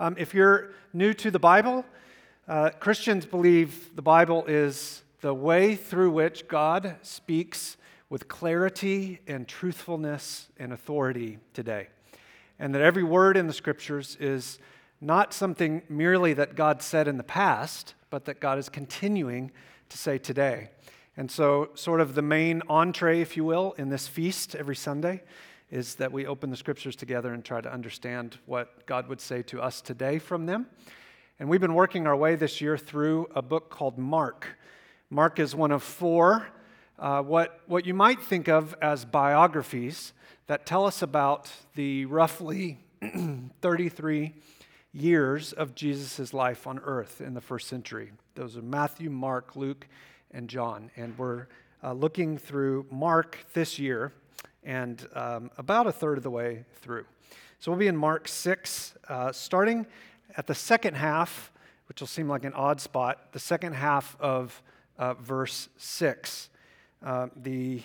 Um, if you're new to the Bible, uh, Christians believe the Bible is the way through which God speaks with clarity and truthfulness and authority today. And that every word in the scriptures is not something merely that God said in the past, but that God is continuing to say today. And so, sort of the main entree, if you will, in this feast every Sunday is that we open the scriptures together and try to understand what God would say to us today from them. And we've been working our way this year through a book called Mark. Mark is one of four, uh, what, what you might think of as biographies that tell us about the roughly 33 years of Jesus' life on earth in the first century. Those are Matthew, Mark, Luke, and John. And we're uh, looking through Mark this year and um, about a third of the way through. So we'll be in Mark 6, uh, starting at the second half, which will seem like an odd spot, the second half of uh, verse 6. Uh, the,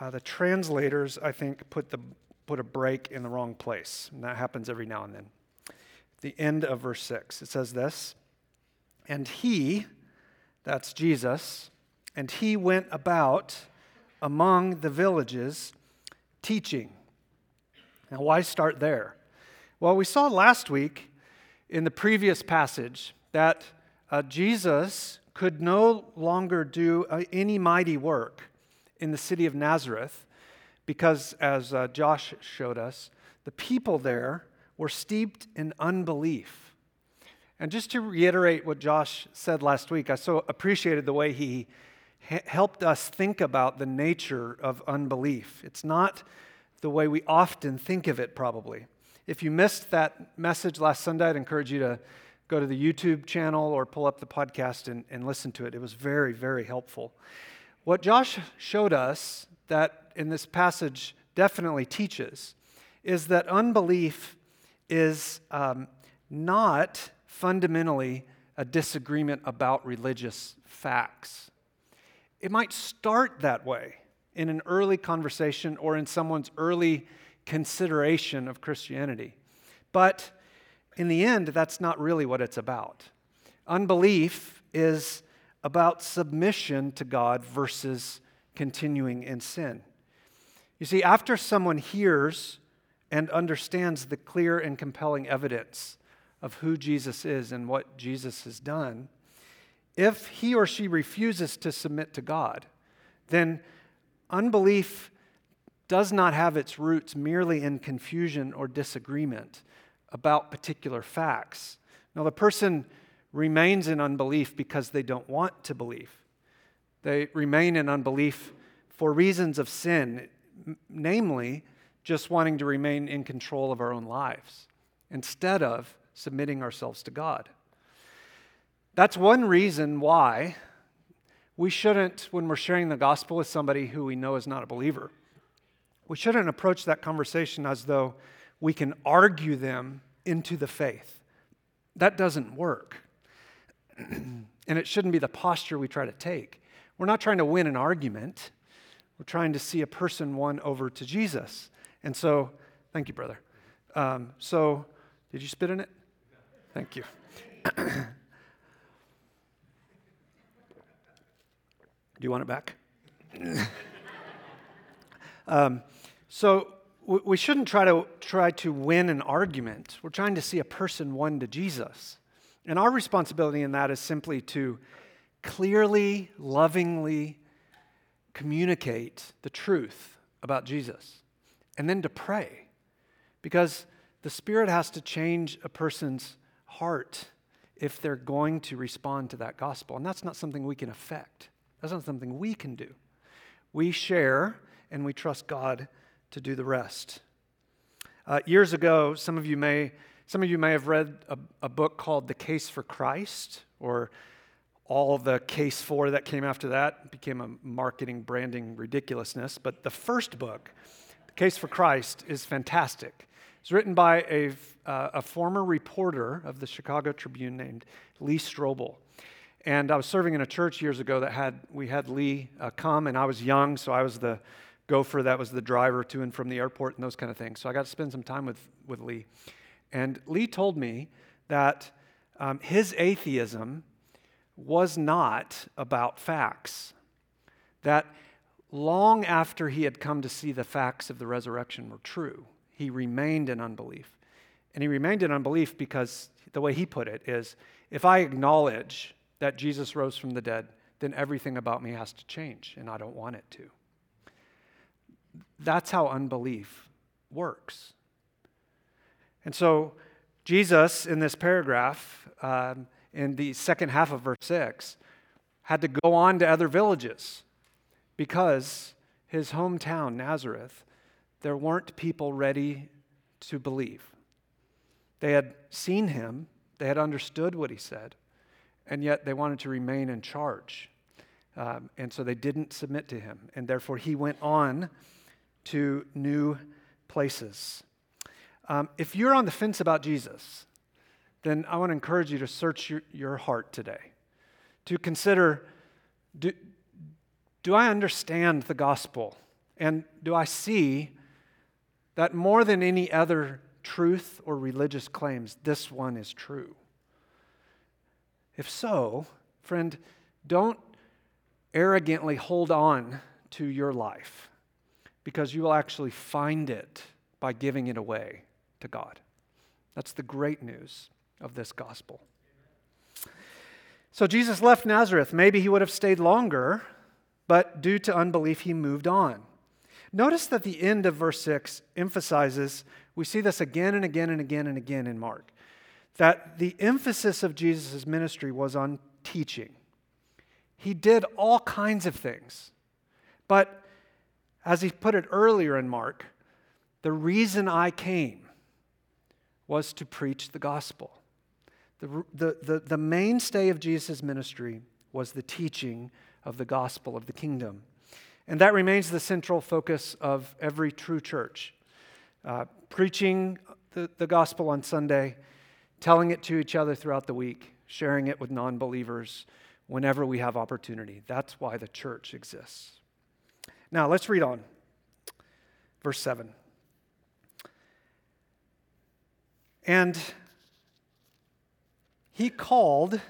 uh, the translators, I think, put, the, put a break in the wrong place. And that happens every now and then. The end of verse 6, it says this And he, that's Jesus, and he went about among the villages teaching. Now, why start there? Well, we saw last week in the previous passage that uh, Jesus could no longer do uh, any mighty work in the city of Nazareth because, as uh, Josh showed us, the people there were steeped in unbelief. And just to reiterate what Josh said last week, I so appreciated the way he helped us think about the nature of unbelief. It's not the way we often think of it, probably. If you missed that message last Sunday, I'd encourage you to go to the YouTube channel or pull up the podcast and, and listen to it. It was very, very helpful. What Josh showed us that in this passage definitely teaches is that unbelief is um, not fundamentally a disagreement about religious facts. It might start that way in an early conversation or in someone's early consideration of Christianity. But in the end, that's not really what it's about. Unbelief is about submission to God versus continuing in sin. You see, after someone hears and understands the clear and compelling evidence of who Jesus is and what Jesus has done, if he or she refuses to submit to God, then unbelief does not have its roots merely in confusion or disagreement about particular facts. Now, the person remains in unbelief because they don't want to believe. They remain in unbelief for reasons of sin, namely, just wanting to remain in control of our own lives instead of submitting ourselves to God. That's one reason why we shouldn't, when we're sharing the gospel with somebody who we know is not a believer, we shouldn't approach that conversation as though we can argue them into the faith. That doesn't work. and it shouldn't be the posture we try to take. We're not trying to win an argument, we're trying to see a person won over to Jesus. And so, thank you, brother. Um, so, did you spit in it? Thank you. Do you want it back? um, so we shouldn't try to try to win an argument. We're trying to see a person won to Jesus. And our responsibility in that is simply to clearly, lovingly communicate the truth about Jesus and then to pray. Because the Spirit has to change a person's heart if they're going to respond to that gospel. And that's not something we can affect. That's not something we can do. We share and we trust God to do the rest. Uh, years ago, some of you may some of you may have read a, a, book called The Case for Christ, or all the case for that came after that became a marketing branding ridiculousness. But the first book, The Case for Christ, is fantastic. It's written by a, uh, a former reporter of the Chicago Tribune named Lee Strobel. And I was serving in a church years ago that had, we had Lee uh, come, and I was young, so I was the gopher that was the driver to and from the airport and those kind of things. So I got to spend some time with, with Lee. And Lee told me that um, his atheism was not about facts. That long after he had come to see the facts of the resurrection were true, he remained in unbelief. And he remained in unbelief because the way he put it is if I acknowledge that Jesus rose from the dead, then everything about me has to change, and I don't want it to. That's how unbelief works. And so, Jesus, in this paragraph, um, in the second half of verse 6, had to go on to other villages because his hometown, Nazareth, there weren't people ready to believe. They had seen him, they had understood what he said, and yet they wanted to remain in charge. Um, and so they didn't submit to him. And therefore, he went on to new places. Um, if you're on the fence about Jesus, then I want to encourage you to search your, your heart today, to consider do, do I understand the gospel? And do I see that more than any other truth or religious claims, this one is true? If so, friend, don't arrogantly hold on to your life because you will actually find it by giving it away to God. That's the great news of this gospel. So Jesus left Nazareth. Maybe he would have stayed longer, but due to unbelief, he moved on. Notice that the end of verse 6 emphasizes, we see this again and again and again and again in Mark, that the emphasis of Jesus' ministry was on teaching. He did all kinds of things. But as he put it earlier in Mark, the reason I came was to preach the gospel. The, the, the, the mainstay of Jesus' ministry was the teaching of the gospel of the kingdom. And that remains the central focus of every true church. Uh, preaching the, the gospel on Sunday, telling it to each other throughout the week, sharing it with non believers whenever we have opportunity. That's why the church exists. Now, let's read on. Verse 7. And he called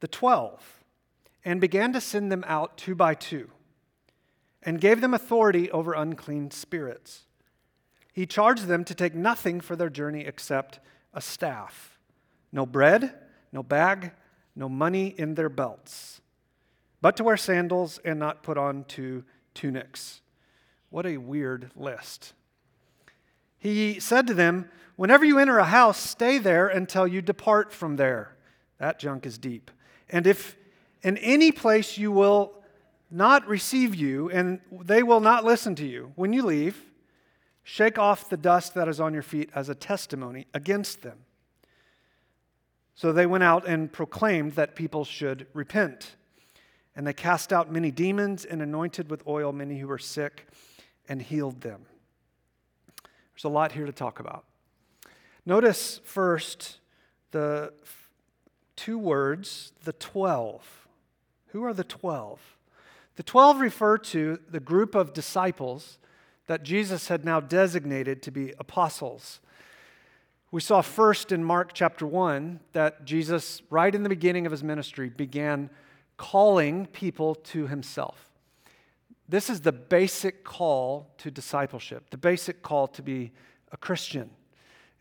the twelve and began to send them out two by two and gave them authority over unclean spirits. He charged them to take nothing for their journey except a staff no bread, no bag, no money in their belts, but to wear sandals and not put on two tunics. What a weird list. He said to them, Whenever you enter a house, stay there until you depart from there. That junk is deep. And if in any place you will not receive you, and they will not listen to you, when you leave, shake off the dust that is on your feet as a testimony against them. So they went out and proclaimed that people should repent. And they cast out many demons and anointed with oil many who were sick and healed them. There's a lot here to talk about. Notice first the two words, the 12. Who are the 12? The 12 refer to the group of disciples that Jesus had now designated to be apostles. We saw first in Mark chapter 1 that Jesus, right in the beginning of his ministry, began calling people to himself. This is the basic call to discipleship, the basic call to be a Christian.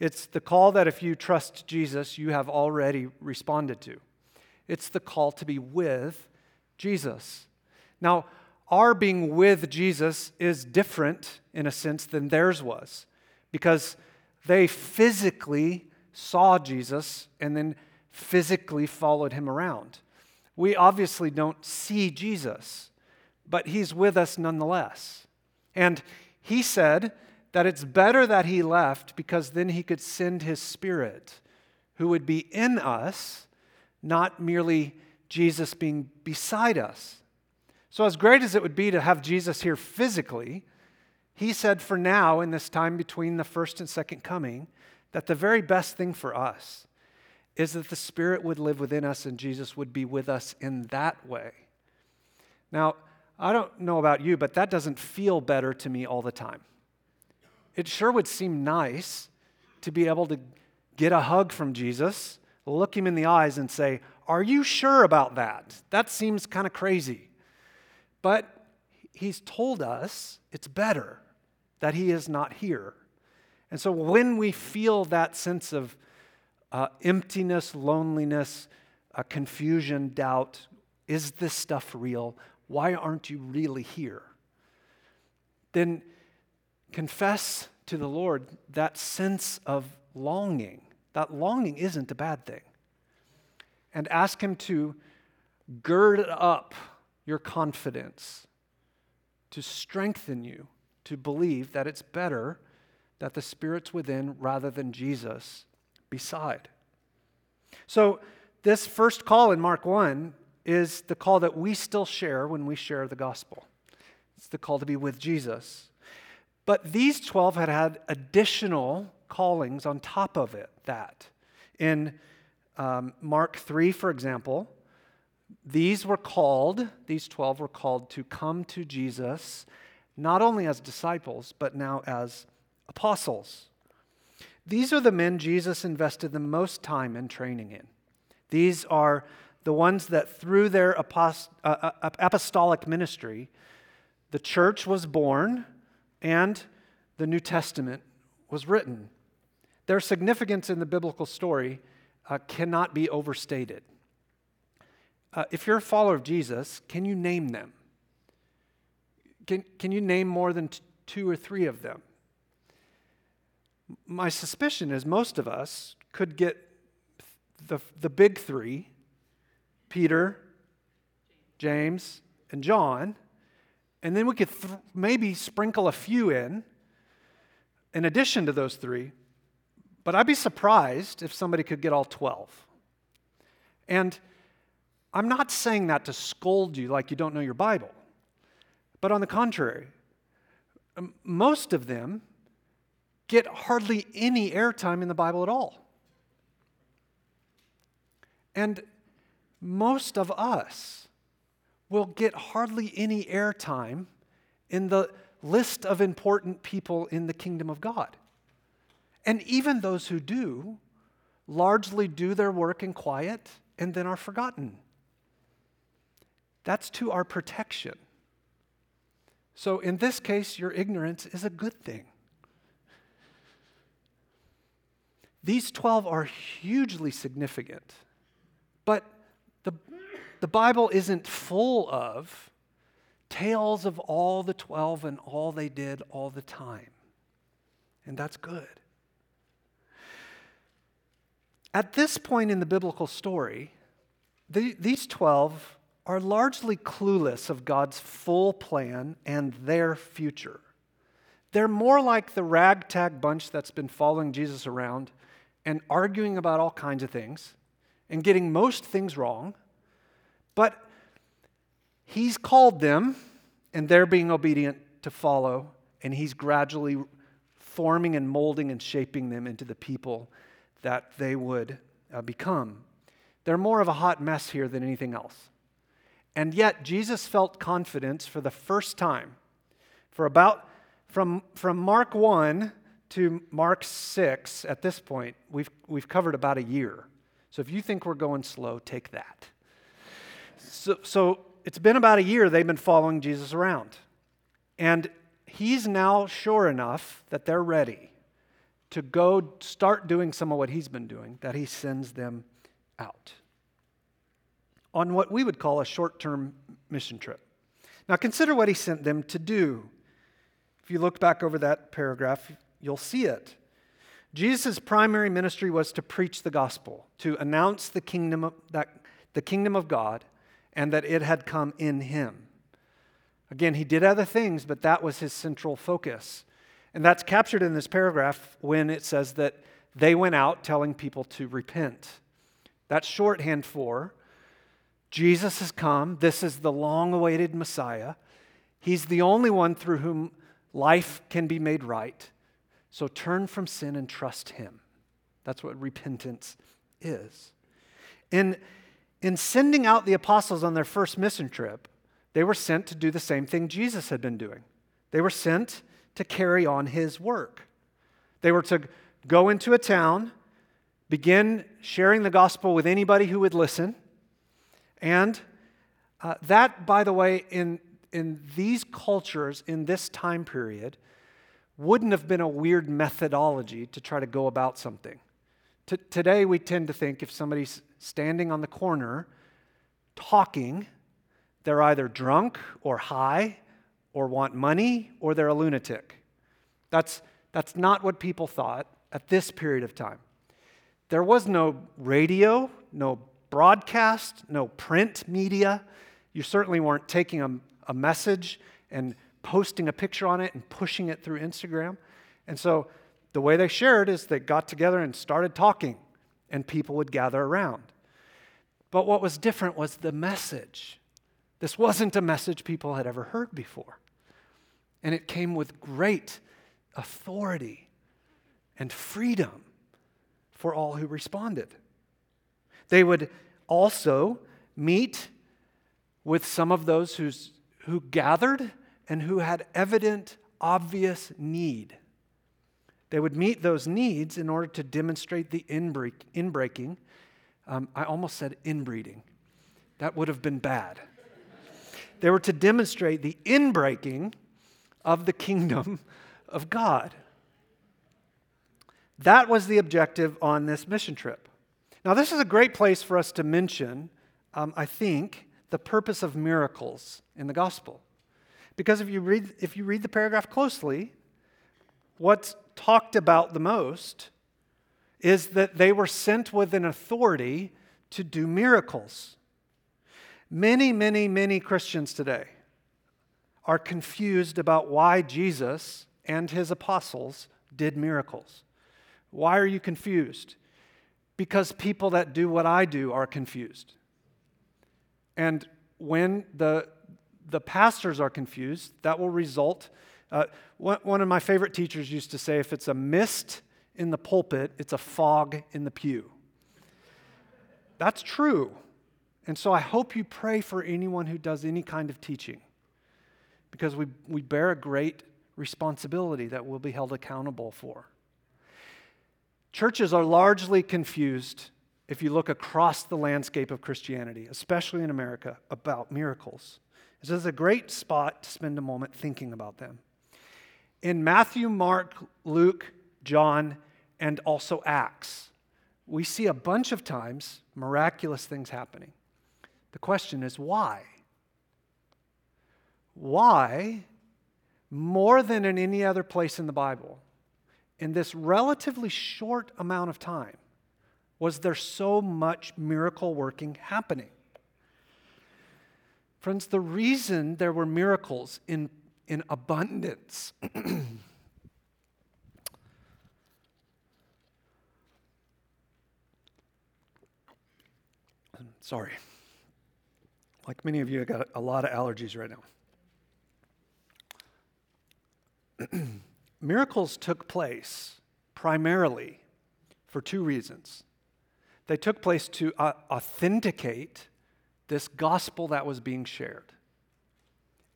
It's the call that if you trust Jesus, you have already responded to. It's the call to be with Jesus. Now, our being with Jesus is different in a sense than theirs was because they physically saw Jesus and then physically followed him around. We obviously don't see Jesus, but he's with us nonetheless. And he said that it's better that he left because then he could send his spirit who would be in us, not merely Jesus being beside us. So, as great as it would be to have Jesus here physically, he said, for now, in this time between the first and second coming, that the very best thing for us is that the Spirit would live within us and Jesus would be with us in that way. Now, I don't know about you, but that doesn't feel better to me all the time. It sure would seem nice to be able to get a hug from Jesus, look him in the eyes, and say, Are you sure about that? That seems kind of crazy. But he's told us it's better that he is not here. And so when we feel that sense of uh, emptiness, loneliness, uh, confusion, doubt, is this stuff real? Why aren't you really here? Then confess to the Lord that sense of longing. That longing isn't a bad thing. And ask Him to gird it up your confidence, to strengthen you, to believe that it's better that the Spirit's within rather than Jesus beside. So, this first call in Mark 1 is the call that we still share when we share the gospel. It's the call to be with Jesus. But these 12 had had additional callings on top of it, that. In um, Mark 3, for example, these were called, these 12 were called to come to Jesus not only as disciples, but now as apostles. These are the men Jesus invested the most time in training in. These are the ones that through their apost- uh, uh, apostolic ministry, the church was born and the New Testament was written. Their significance in the biblical story uh, cannot be overstated. Uh, if you're a follower of Jesus, can you name them? Can, can you name more than t- two or three of them? My suspicion is most of us could get the, the big three Peter, James, and John, and then we could th- maybe sprinkle a few in, in addition to those three. But I'd be surprised if somebody could get all 12. And I'm not saying that to scold you like you don't know your Bible, but on the contrary, most of them get hardly any airtime in the Bible at all. And most of us will get hardly any airtime in the list of important people in the kingdom of God. And even those who do largely do their work in quiet and then are forgotten. That's to our protection. So, in this case, your ignorance is a good thing. These 12 are hugely significant, but the, the Bible isn't full of tales of all the 12 and all they did all the time. And that's good. At this point in the biblical story, the, these 12 are largely clueless of God's full plan and their future. They're more like the ragtag bunch that's been following Jesus around and arguing about all kinds of things and getting most things wrong, but He's called them and they're being obedient to follow, and He's gradually forming and molding and shaping them into the people that they would uh, become. They're more of a hot mess here than anything else. And yet, Jesus felt confidence for the first time. For about, from, from Mark 1 to Mark 6, at this point, we've, we've covered about a year. So if you think we're going slow, take that. So, so it's been about a year they've been following Jesus around. And he's now sure enough that they're ready to go start doing some of what he's been doing, that he sends them out on what we would call a short term mission trip. Now, consider what he sent them to do. If you look back over that paragraph, you'll see it. Jesus' primary ministry was to preach the gospel, to announce the kingdom of, that, the kingdom of God and that it had come in him. Again, he did other things, but that was his central focus. And that's captured in this paragraph when it says that they went out telling people to repent. That's shorthand for Jesus has come. This is the long awaited Messiah. He's the only one through whom life can be made right. So turn from sin and trust Him. That's what repentance is. In, in sending out the apostles on their first mission trip, they were sent to do the same thing Jesus had been doing. They were sent to carry on His work. They were to go into a town, begin sharing the gospel with anybody who would listen. And uh, that, by the way, in, in these cultures, in this time period, wouldn't have been a weird methodology to try to go about something. T- today, we tend to think if somebody's standing on the corner talking, they're either drunk or high or want money or they're a lunatic. That's, that's not what people thought at this period of time. There was no radio, no broadcast, no print media. You certainly weren't taking a, a message and posting a picture on it and pushing it through Instagram. And so the way they shared is they got together and started talking, and people would gather around. But what was different was the message. This wasn't a message people had ever heard before. And it came with great authority and freedom for all who responded. They would also meet with some of those who's, who gathered and who had evident, obvious need. They would meet those needs in order to demonstrate the inbreak, inbreaking. Um, I almost said inbreeding. That would have been bad. They were to demonstrate the inbreaking of the kingdom of God. That was the objective on this mission trip. Now, this is a great place for us to mention, um, I think, the purpose of miracles in the gospel. Because if you read, if you read the paragraph closely, what's talked about the most is that they were sent with an authority to do miracles. Many, many, many Christians today are confused about why Jesus and his apostles did miracles. Why are you confused? Because people that do what I do are confused. And when the, the pastors are confused, that will result. Uh, one, of my favorite teachers used to say if it's a mist in the pulpit, it's a fog in the pew. That's true. And so I hope you pray for anyone who does any kind of teaching because we, we bear a great responsibility that we'll be held accountable for. Churches are largely confused if you look across the landscape of Christianity, especially in America, about miracles. This is a great spot to spend a moment thinking about them. In Matthew, Mark, Luke, John, and also Acts, we see a bunch of times miraculous things happening. The question is why? Why, more than in any other place in the Bible, in this relatively short amount of time, was there so much miracle working happening? Friends, the reason there were miracles in, in abundance sorry. Like many of you, I got a lot of allergies right now. Miracles took place primarily for two reasons. They took place to uh, authenticate this gospel that was being shared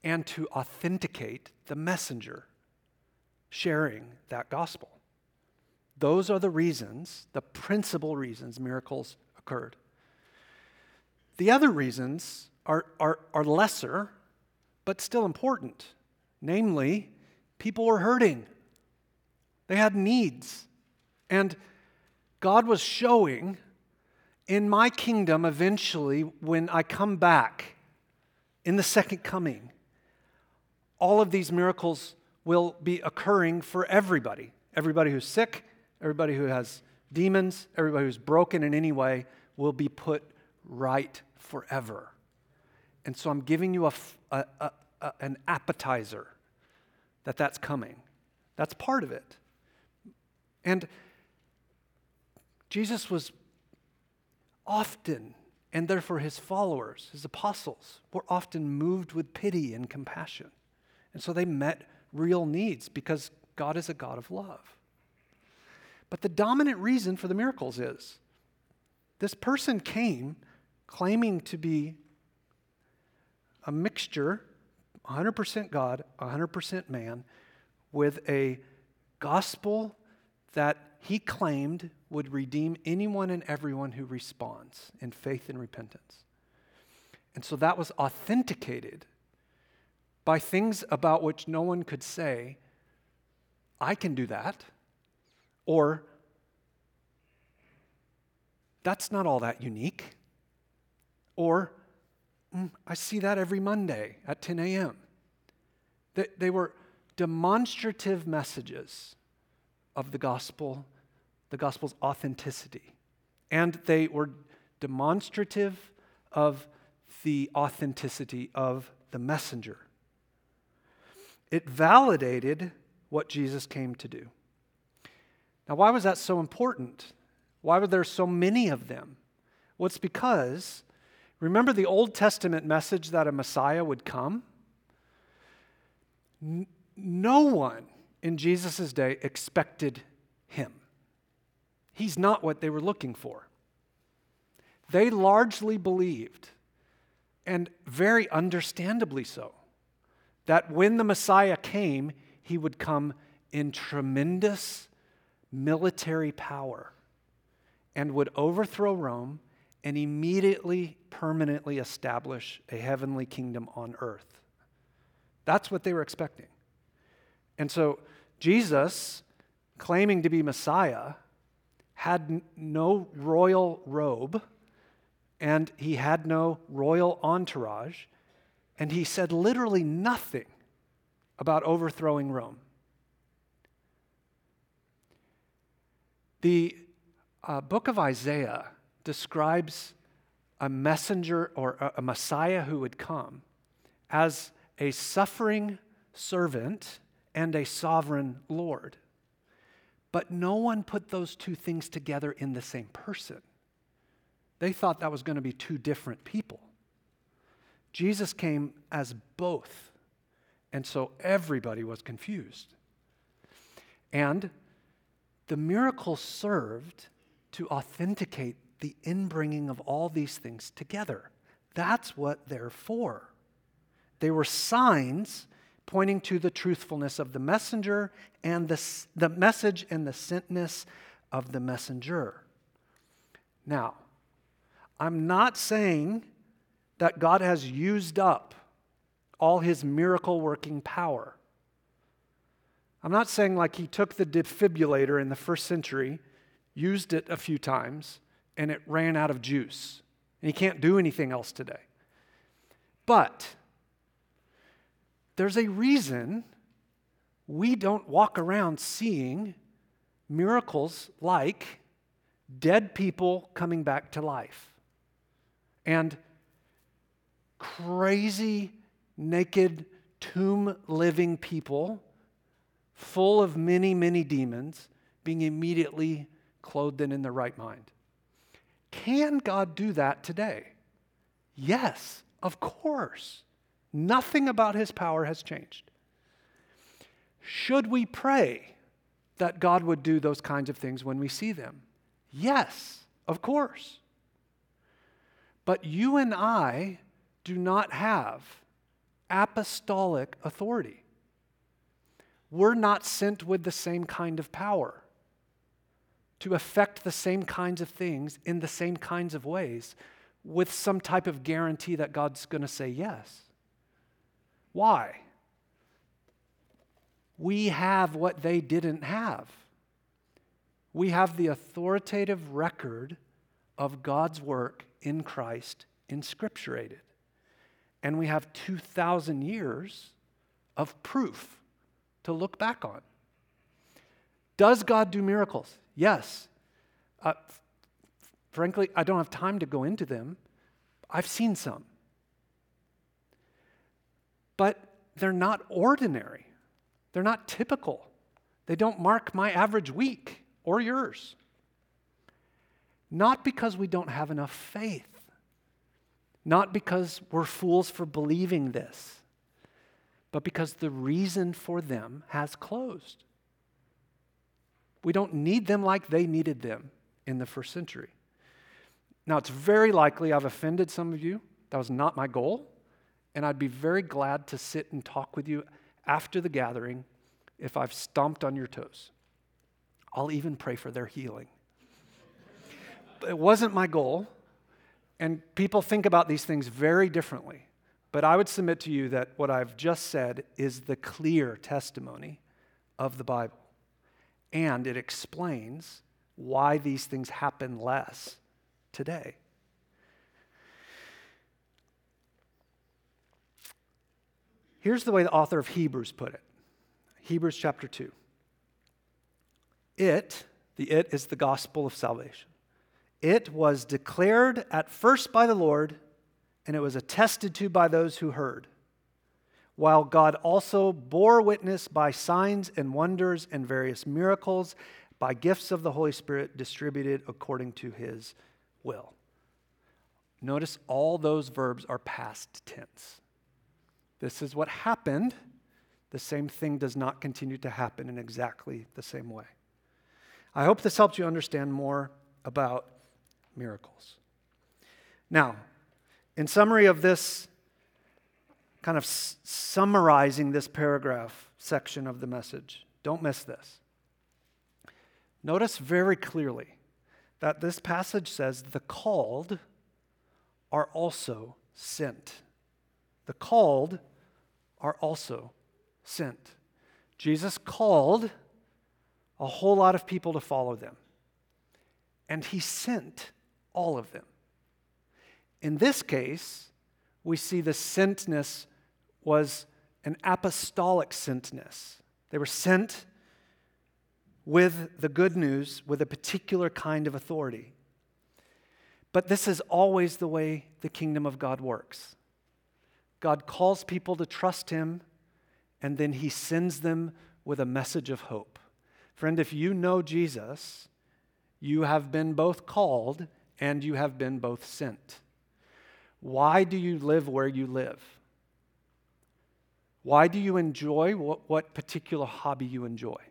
and to authenticate the messenger sharing that gospel. Those are the reasons, the principal reasons miracles occurred. The other reasons are, are, are lesser, but still important. Namely, people were hurting, they had needs. And God was showing in my kingdom eventually, when I come back in the second coming, all of these miracles will be occurring for everybody. Everybody who's sick, everybody who has demons, everybody who's broken in any way will be put right forever. And so I'm giving you a, a, a, an appetizer that that's coming. That's part of it. And Jesus was often, and therefore his followers, his apostles, were often moved with pity and compassion. And so they met real needs because God is a God of love. But the dominant reason for the miracles is this person came claiming to be a mixture, 100% God, 100% man, with a gospel that he claimed would redeem anyone and everyone who responds in faith and repentance. And so that was authenticated by things about which no one could say, I can do that, or that's not all that unique, or mm, I see that every Monday at 10 a.m. They, they were demonstrative messages of the gospel, the gospel's authenticity. And they were demonstrative of the authenticity of the messenger. It validated what Jesus came to do. Now, why was that so important? Why were there so many of them? Well, it's because, remember the Old Testament message that a Messiah would come? no one in Jesus' day expected him. He's not what they were looking for. They largely believed, and very understandably so, that when the Messiah came, he would come in tremendous military power and would overthrow Rome and immediately, permanently establish a heavenly kingdom on earth. That's what they were expecting. And so Jesus, claiming to be Messiah, had no royal robe and he had no royal entourage, and he said literally nothing about overthrowing Rome. The uh, book of Isaiah describes a messenger or a, a Messiah who would come as a suffering servant and a sovereign Lord. But no one put those two things together in the same person. They thought that was going to be two different people. Jesus came as both, and so everybody was confused. And the miracle served to authenticate the inbringing of all these things together. That's what they're for. They were signs pointing to the truthfulness of the messenger and the, the message and the sentness of the messenger. Now, I'm not saying that God has used up all his miracle working power. I'm not saying like he took the defibrillator in the first century, used it a few times, and it ran out of juice, and he can't do anything else today. But there's a reason we don't walk around seeing miracles like dead people coming back to life and crazy, naked, tomb living people full of many, many demons being immediately clothed and in their right mind. Can God do that today? Yes, of course. Nothing about his power has changed. Should we pray that God would do those kinds of things when we see them? Yes, of course. But you and I do not have apostolic authority. We're not sent with the same kind of power to affect the same kinds of things in the same kinds of ways with some type of guarantee that God's going to say yes. Why? We have what they didn't have. We have the authoritative record of God's work in Christ inscripturated. And we have 2,000 years of proof to look back on. Does God do miracles? Yes. Uh, frankly, I don't have time to go into them. I've seen some but they're not ordinary. They're not typical. They don't mark my average week or yours. Not because we don't have enough faith, not because we're fools for believing this, but because the reason for them has closed. We don't need them like they needed them in the first century. Now, it's very likely I've offended some of you. That was not my goal. And I'd be very glad to sit and talk with you after the gathering if I've stomped on your toes. I'll even pray for their healing. It wasn't my goal, and people think about these things very differently. But I would submit to you that what I've just said is the clear testimony of the Bible. And it explains why these things happen less today. Here's the way the author of Hebrews put it Hebrews chapter 2. It, the it is the gospel of salvation. It was declared at first by the Lord, and it was attested to by those who heard, while God also bore witness by signs and wonders and various miracles, by gifts of the Holy Spirit distributed according to his will. Notice all those verbs are past tense. This is what happened. The same thing does not continue to happen in exactly the same way. I hope this helps you understand more about miracles. Now, in summary of this, kind of s- summarizing this paragraph section of the message, don't miss this. Notice very clearly that this passage says the called are also sent. The called are also sent. Jesus called a whole lot of people to follow them, and he sent all of them. In this case, we see the sentness was an apostolic sentness. They were sent with the good news with a particular kind of authority. But this is always the way the kingdom of God works. God calls people to trust Him, and then He sends them with a message of hope. Friend, if you know Jesus, you have been both called and you have been both sent. Why do you live where you live? Why do you enjoy what, what particular hobby you enjoy?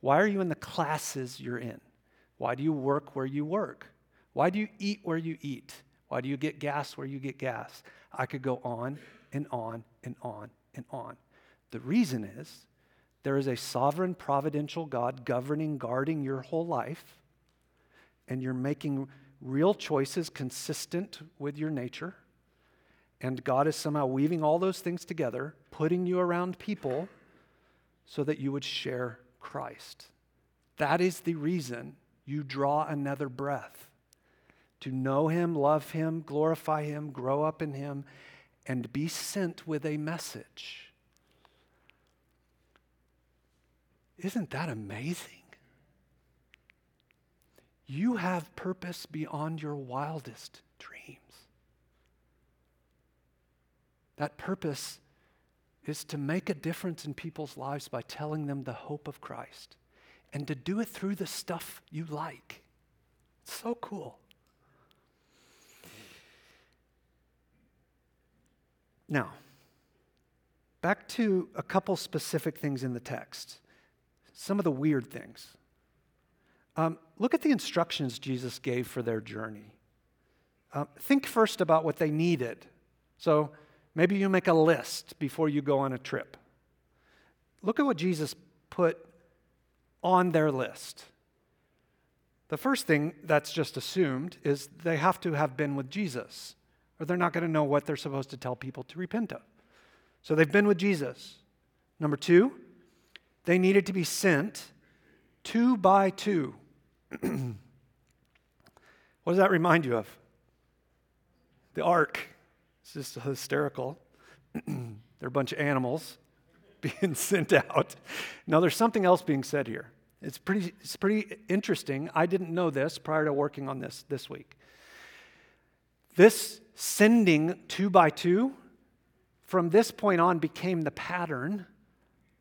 Why are you in the classes you're in? Why do you work where you work? Why do you eat where you eat? Why do you get gas where you get gas? I could go on and on and on and on. The reason is there is a sovereign, providential God governing, guarding your whole life, and you're making real choices consistent with your nature. And God is somehow weaving all those things together, putting you around people so that you would share Christ. That is the reason you draw another breath to know Him, love Him, glorify Him, grow up in Him, and be sent with a message. Isn't that amazing? You have purpose beyond your wildest dreams. That purpose is to make a difference in people's lives by telling them the hope of Christ and to do it through the stuff you like. It's so cool. Now, back to a couple specific things in the text, some of the weird things. Um, look at the instructions Jesus gave for their journey. Uh, think first about what they needed. So maybe you make a list before you go on a trip. Look at what Jesus put on their list. The first thing that's just assumed is they have to have been with Jesus, or they're not going to know what they're supposed to tell people to repent of. So they've been with Jesus. Number two, they needed to be sent two by two. what does that remind you of? The ark. It's just hysterical. They're a bunch of animals being sent out. Now, there's something else being said here. It's pretty, it's pretty interesting. I didn't know this prior to working on this this week. This sending two by two, from this point on, became the pattern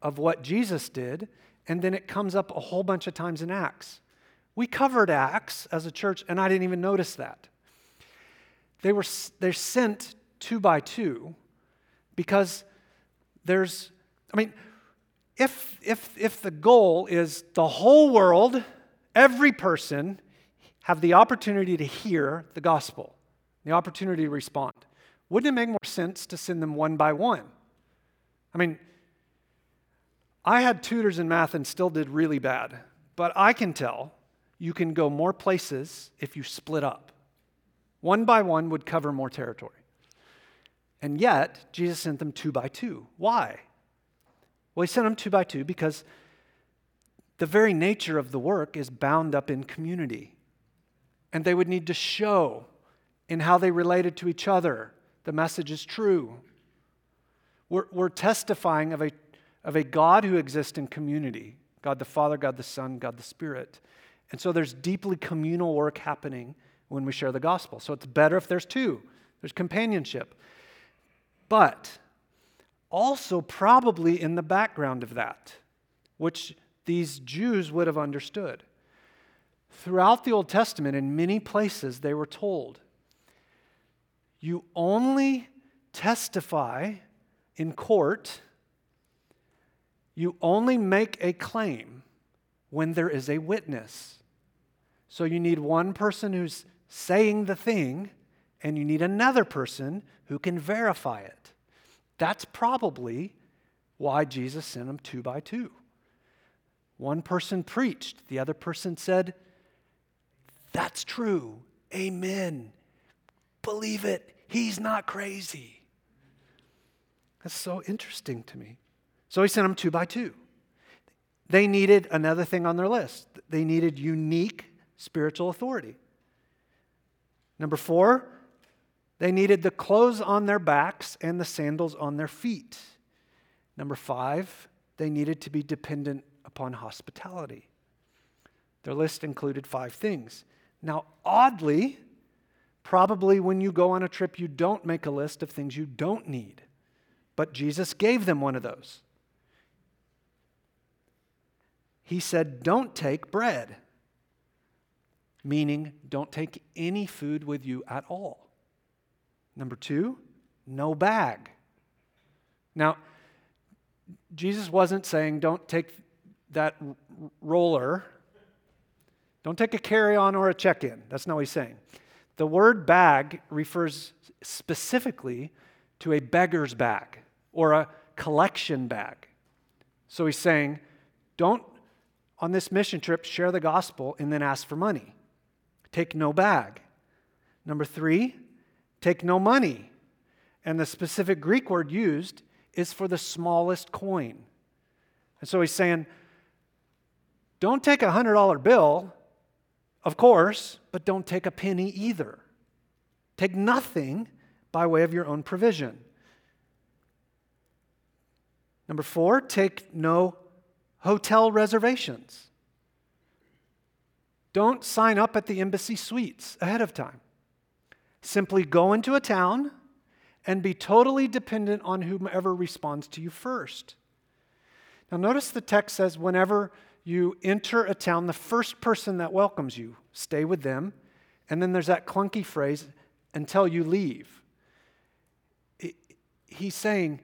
of what Jesus did, and then it comes up a whole bunch of times in Acts. We covered Acts as a church, and I didn't even notice that. They were they're sent two by two because there's, I mean, if, if, if the goal is the whole world, every person have the opportunity to hear the gospel, the opportunity to respond, wouldn't it make more sense to send them one by one? I mean, I had tutors in math and still did really bad but I can tell you can go more places if you split up. One by one would cover more territory. And yet, Jesus sent them two by two. Why? Well, he sent them two by two because the very nature of the work is bound up in community. And they would need to show in how they related to each other the message is true. We're, we're testifying of a, of a God who exists in community God the Father, God the Son, God the Spirit. And so there's deeply communal work happening when we share the gospel. So it's better if there's two, there's companionship. But also, probably in the background of that, which these Jews would have understood. Throughout the Old Testament, in many places, they were told, You only testify in court, you only make a claim when there is a witness. So you need one person who's saying the thing, and you need another person who can verify it. That's probably why Jesus sent them two by two. One person preached, the other person said, That's true. Amen. Believe it. He's not crazy. That's so interesting to me. So he sent them two by two. They needed another thing on their list. They needed unique spiritual authority. Number four, they needed the clothes on their backs and the sandals on their feet. Number five, they needed to be dependent upon hospitality. Their list included five things. Now, oddly, probably when you go on a trip, you don't make a list of things you don't need. But Jesus gave them one of those. He said, Don't take bread, meaning don't take any food with you at all. Number two, no bag. Now, Jesus wasn't saying don't take that roller, don't take a carry on or a check in. That's not what he's saying. The word bag refers specifically to a beggar's bag or a collection bag. So he's saying, don't on this mission trip share the gospel and then ask for money. Take no bag. Number three, take no money. And the specific Greek word used is for the smallest coin. And so he's saying, don't take a $100 bill, of course, but don't take a penny either. Take nothing by way of your own provision. Number four, take no hotel reservations. Don't sign up at the embassy suites ahead of time. Simply go into a town and be totally dependent on whomever responds to you first. Now, notice the text says, whenever you enter a town, the first person that welcomes you, stay with them. And then there's that clunky phrase, until you leave. he's saying,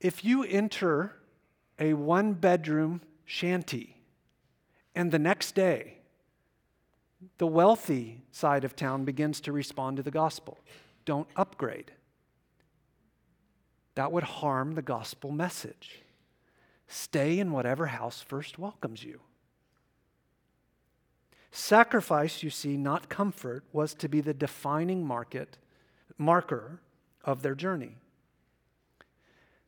if you enter a one bedroom shanty, and the next day, the wealthy side of town begins to respond to the gospel. Don't upgrade. That would harm the gospel message. Stay in whatever house first welcomes you. Sacrifice, you see, not comfort, was to be the defining market, marker of their journey.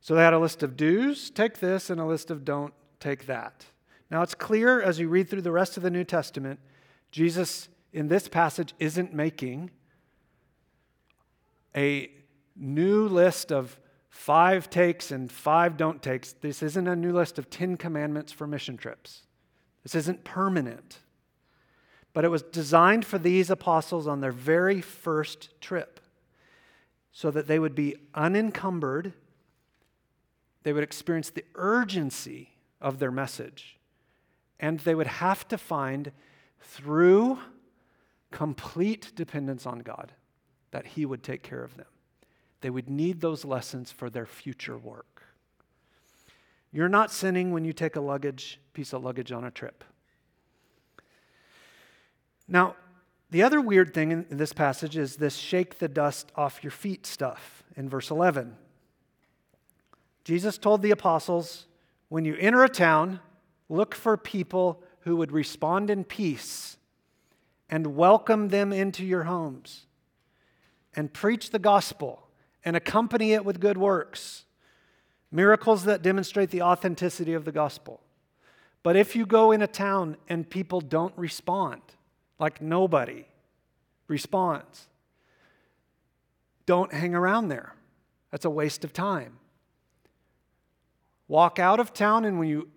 So they had a list of do's, take this, and a list of don't, take that. Now it's clear as you read through the rest of the New Testament, Jesus in this passage isn't making a new list of five takes and five don't takes. This isn't a new list of 10 commandments for mission trips. This isn't permanent. But it was designed for these apostles on their very first trip so that they would be unencumbered, they would experience the urgency of their message, and they would have to find through complete dependence on God that He would take care of them. They would need those lessons for their future work. You're not sinning when you take a luggage, piece of luggage on a trip. Now, the other weird thing in this passage is this shake the dust off your feet stuff in verse 11. Jesus told the apostles, when you enter a town, look for people who would respond in peace and welcome them into your homes and preach the gospel and accompany it with good works, miracles that demonstrate the authenticity of the gospel. But if you go in a town and people don't respond, like nobody responds, don't hang around there. That's a waste of time. Walk out of town, and when you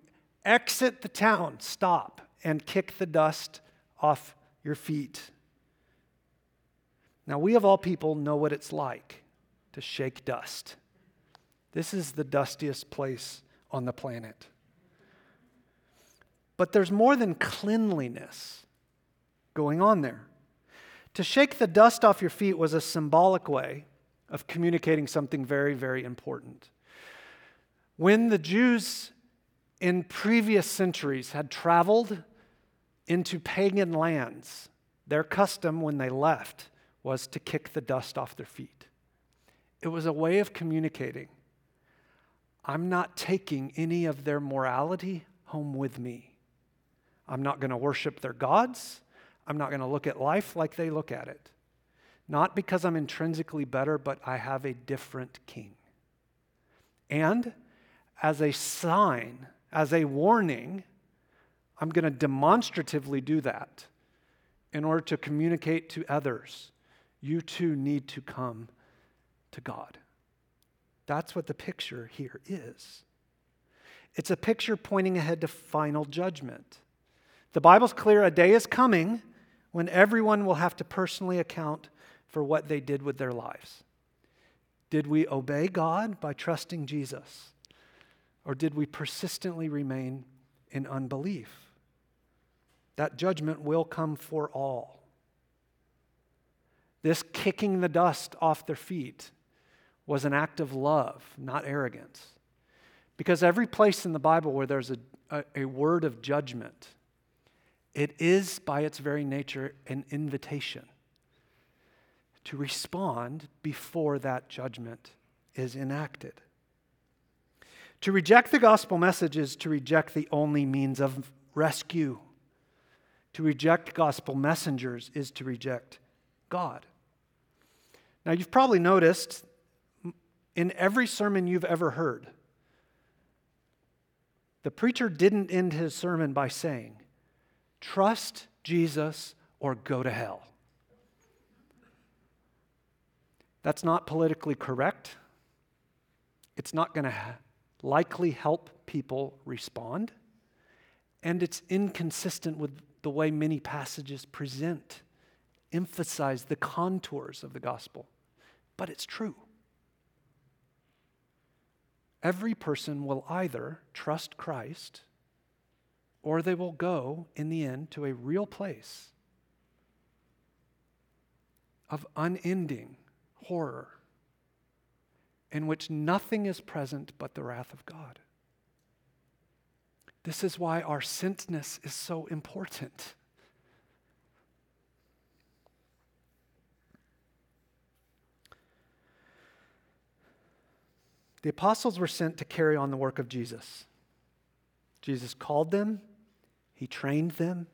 exit the town, stop and kick the dust off your feet. Now, we of all people know what it's like to shake dust. This is the dustiest place on the planet. But there's more than cleanliness going on there. To shake the dust off your feet was a symbolic way of communicating something very, very important. When the Jews in previous centuries had traveled into pagan lands, their custom when they left was to kick the dust off their feet. It was a way of communicating I'm not taking any of their morality home with me. I'm not going to worship their gods. I'm not going to look at life like they look at it. Not because I'm intrinsically better, but I have a different king. And as a sign, as a warning, I'm going to demonstratively do that in order to communicate to others you too need to come to God. That's what the picture here is. It's a picture pointing ahead to final judgment. The Bible's clear a day is coming when everyone will have to personally account for what they did with their lives. Did we obey God by trusting Jesus? Or did we persistently remain in unbelief? That judgment will come for all. This kicking the dust off their feet was an act of love, not arrogance. Because every place in the Bible where there's a, a, a, word of judgment, it is by its very nature an invitation to respond before that judgment is enacted. To reject the gospel message is to reject the only means of rescue. To reject gospel messengers is to reject God. Now, you've probably noticed in every sermon you've ever heard, the preacher didn't end his sermon by saying, Trust Jesus or go to hell. That's not politically correct. It's not going to likely help people respond. And it's inconsistent with the way many passages present, emphasize the contours of the gospel but it's true. Every person will either trust Christ or they will go in the end to a real place of unending horror in which nothing is present but the wrath of God. This is why our sentness is so important. The apostles were sent to carry on the work of Jesus. Jesus called them, He trained them,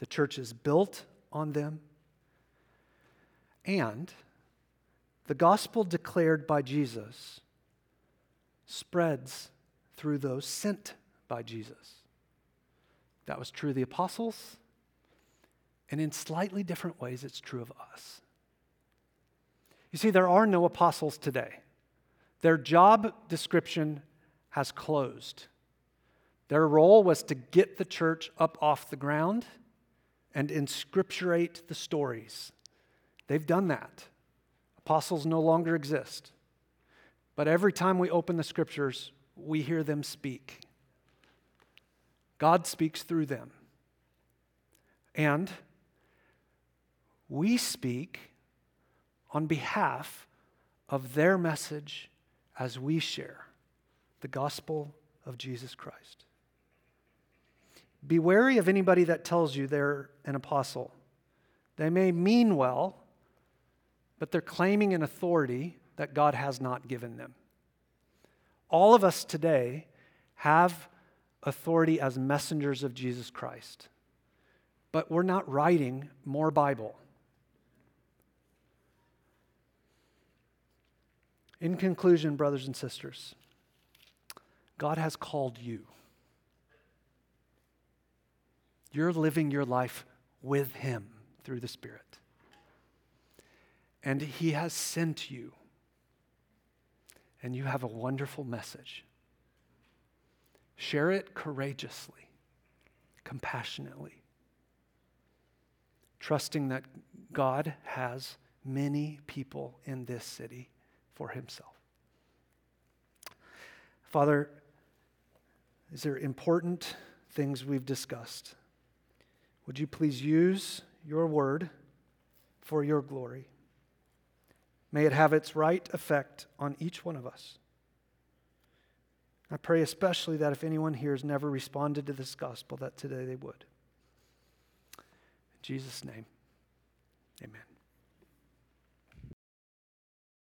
the church is built on them. And the gospel declared by Jesus spreads through those sent by Jesus. That was true of the apostles, and in slightly different ways, it's true of us. You see, there are no apostles today. Their job description has closed. Their role was to get the church up off the ground and inscripturate the stories. They've done that. Apostles no longer exist. But every time we open the scriptures, we hear them speak. God speaks through them. And we speak on behalf of their message as we share the gospel of Jesus Christ. Be wary of anybody that tells you they're an apostle. They may mean well, but they're claiming an authority that God has not given them. All of us today have authority as messengers of Jesus Christ. But we're not writing more Bible. In conclusion, brothers and sisters, God has called you. You're living your life with Him through the Spirit. And He has sent you. And you have a wonderful message. Share it courageously, compassionately, trusting that God has many people in this city for himself. Father, these are important things we've discussed. Would you please use your word for your glory? May it have its right effect on each one of us. I pray especially that if anyone here has never responded to this gospel, that today they would. In Jesus' name, amen.